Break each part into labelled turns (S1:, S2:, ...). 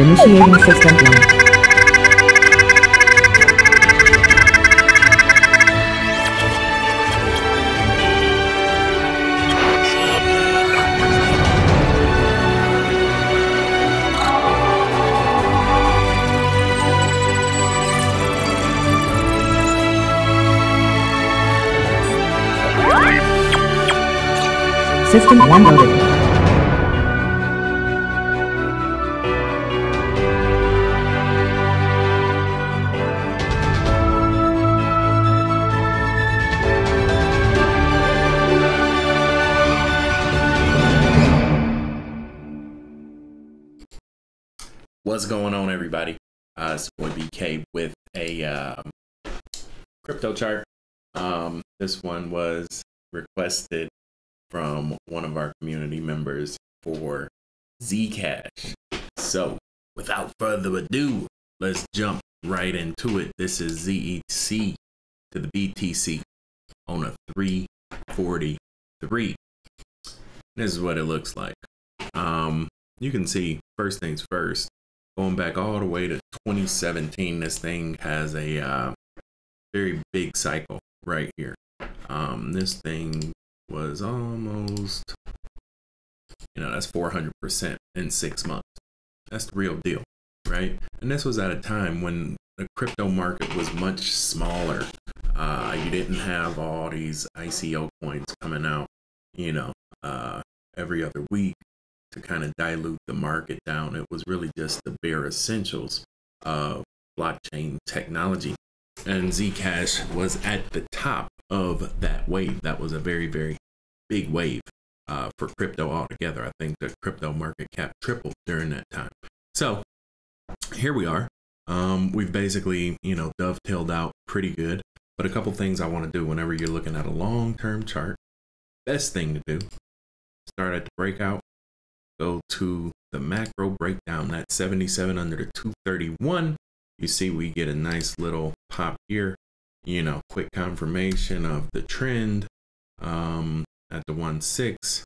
S1: Initiating system 1. System 1 loaded.
S2: What's going on, everybody? Uh, it's boy BK with a um, crypto chart. Um, this one was requested from one of our community members for Zcash. So, without further ado, let's jump right into it. This is ZEC to the BTC on a 343. This is what it looks like. Um, you can see first things first going back all the way to 2017 this thing has a uh, very big cycle right here. Um, this thing was almost you know that's 400% in six months. That's the real deal right? And this was at a time when the crypto market was much smaller. Uh, you didn't have all these ico coins coming out you know uh, every other week to kind of dilute the market down. It was really just the bare essentials of blockchain technology. And Zcash was at the top of that wave. That was a very, very big wave uh, for crypto altogether. I think the crypto market cap tripled during that time. So here we are. Um, we've basically, you know, dovetailed out pretty good. But a couple things I want to do whenever you're looking at a long-term chart, best thing to do, start at the breakout, go to the macro breakdown that 77 under the 231 you see we get a nice little pop here you know quick confirmation of the trend um at the 1-6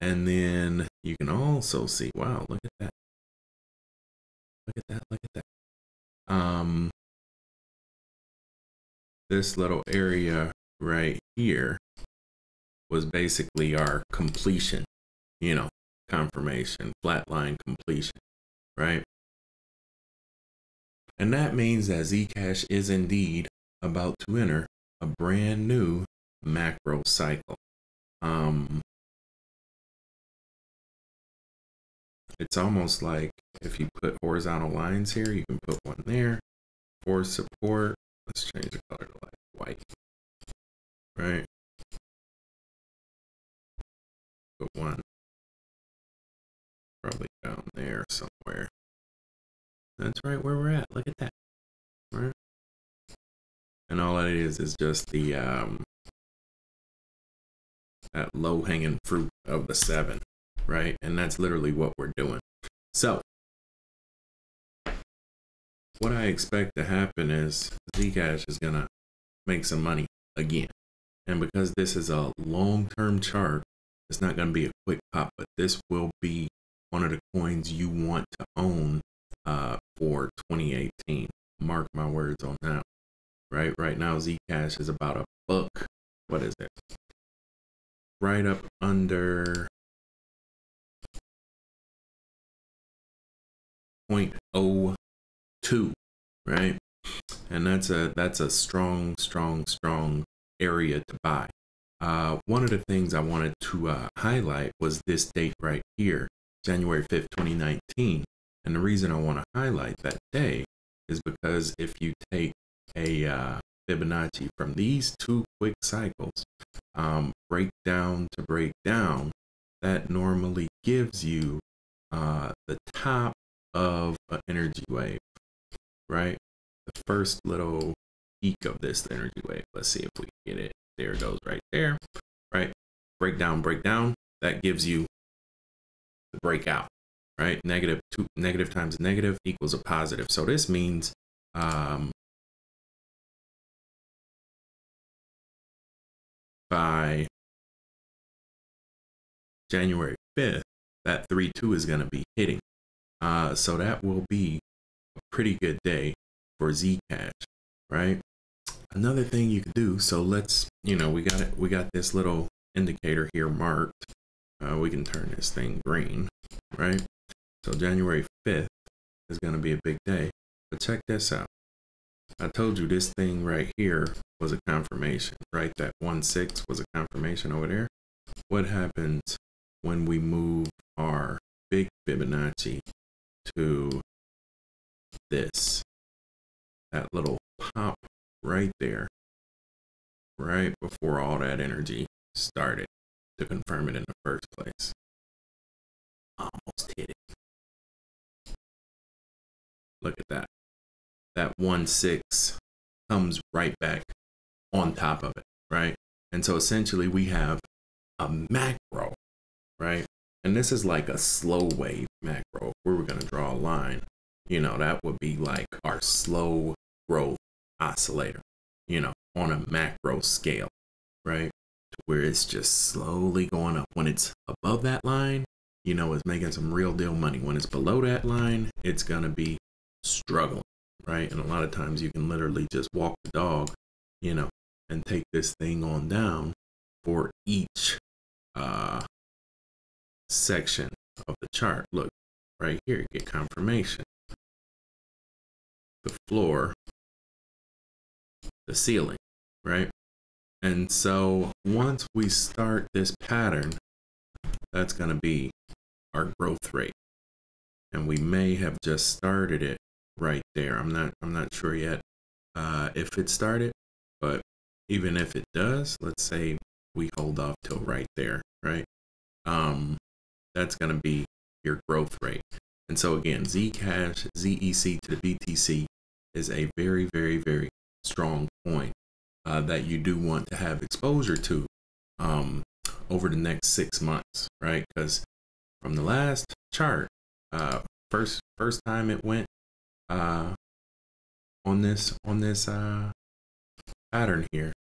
S2: and then you can also see wow look at that. Look at that look at that. Um this little area right here was basically our completion you know confirmation, flatline completion, right? And that means that Zcash is indeed about to enter a brand new macro cycle. Um, it's almost like if you put horizontal lines here, you can put one there for support. Let's change the color to like white, right? Put one probably down there somewhere. That's right where we're at. Look at that. Right? And all that is is just the um that low hanging fruit of the seven, right? And that's literally what we're doing. So what I expect to happen is Zcash is gonna make some money again. And because this is a long term chart, it's not gonna be a quick pop, but this will be one of the coins you want to own uh, for 2018. Mark my words on that. Right, right now Zcash is about a buck. What is it? Right up under 0.02, right? And that's a that's a strong, strong, strong area to buy. Uh, one of the things I wanted to uh, highlight was this date right here. January 5th, 2019. And the reason I want to highlight that day is because if you take a uh, Fibonacci from these two quick cycles, um, breakdown to breakdown, that normally gives you uh, the top of an energy wave, right? The first little peak of this energy wave. Let's see if we get it. There it goes right there, right? Breakdown, breakdown. That gives you the breakout, right? Negative two, negative times negative equals a positive. So this means um, by January 5th, that 3-2 is going to be hitting. Uh, so that will be a pretty good day for Zcash, right? Another thing you could do. So let's, you know, we got it. We got this little indicator here marked. Uh, we can turn this thing green, right? So January 5th is going to be a big day. But check this out. I told you this thing right here was a confirmation, right? That 1 6 was a confirmation over there. What happens when we move our big Fibonacci to this? That little pop right there, right before all that energy started to confirm it in the first place. Almost hit it. Look at that that one six comes right back on top of it, right? And so essentially we have a macro, right? And this is like a slow wave macro. If we were going to draw a line, you know, that would be like our slow growth oscillator, you know, on a macro scale, right? Where it's just slowly going up. When it's above that line, you know, it's making some real deal money. When it's below that line, it's going to be struggling right? And a lot of times you can literally just walk the dog, you know, and take this thing on down for each uh, section of the chart. Look right here, get confirmation. The floor, the ceiling, right? And so once we start this pattern, that's going to be our growth rate. And we may have just started it right there. I'm not I'm not sure yet uh, if it started, but even if it does, let's say we hold off till right there, right? Um, that's going to be your growth rate. And so again, Zcash, ZEC to the BTC is a very, very, very strong coin uh, that you do want to have exposure to um, over the next six months, right? Because from the last chart, uh, first first time it went uh, on this on this uh, pattern here.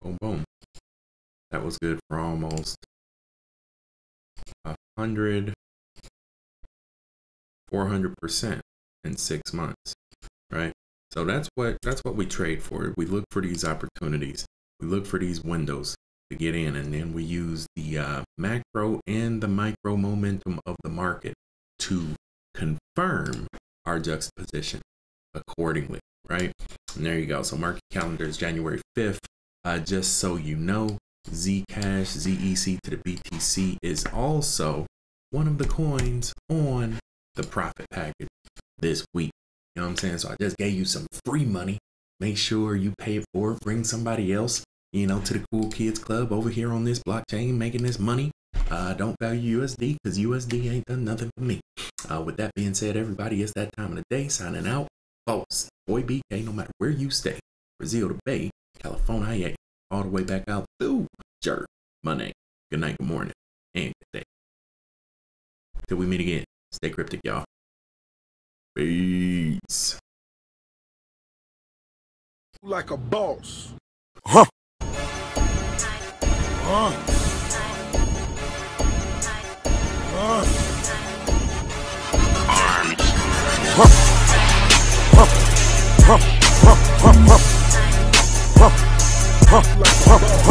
S2: Boom, boom. That was good for almost a hundred, four hundred percent in six months, right? So that's what that's what we trade for. We look for these opportunities. We look for these windows to get in, and then we use the uh, macro and the micro momentum of the market to confirm our juxtaposition accordingly, right? And there you go. So market calendar is January 5th. Uh, just so you know, Zcash, ZEC to the BTC is also one of the coins on the profit package this week. You know what I'm saying? So I just gave you some free money. Make sure you pay it forward. Bring somebody else, you know, to the Cool Kids Club over here on this blockchain, making this money. Uh, don't value USD because USD ain't done nothing for me. Uh, with that being said, everybody, it's that time of the day. Signing out. Boss, boy BK, no matter where you stay, Brazil to Bay, California, all the way back out through Jerk. Money. Good night, good morning, and good day. Till we meet again, stay cryptic, y'all. Peace.
S3: Like a boss.
S4: Huh.
S3: Huh? Huh?
S4: Huh, huh, huh, huh, huh, huh, huh, huh.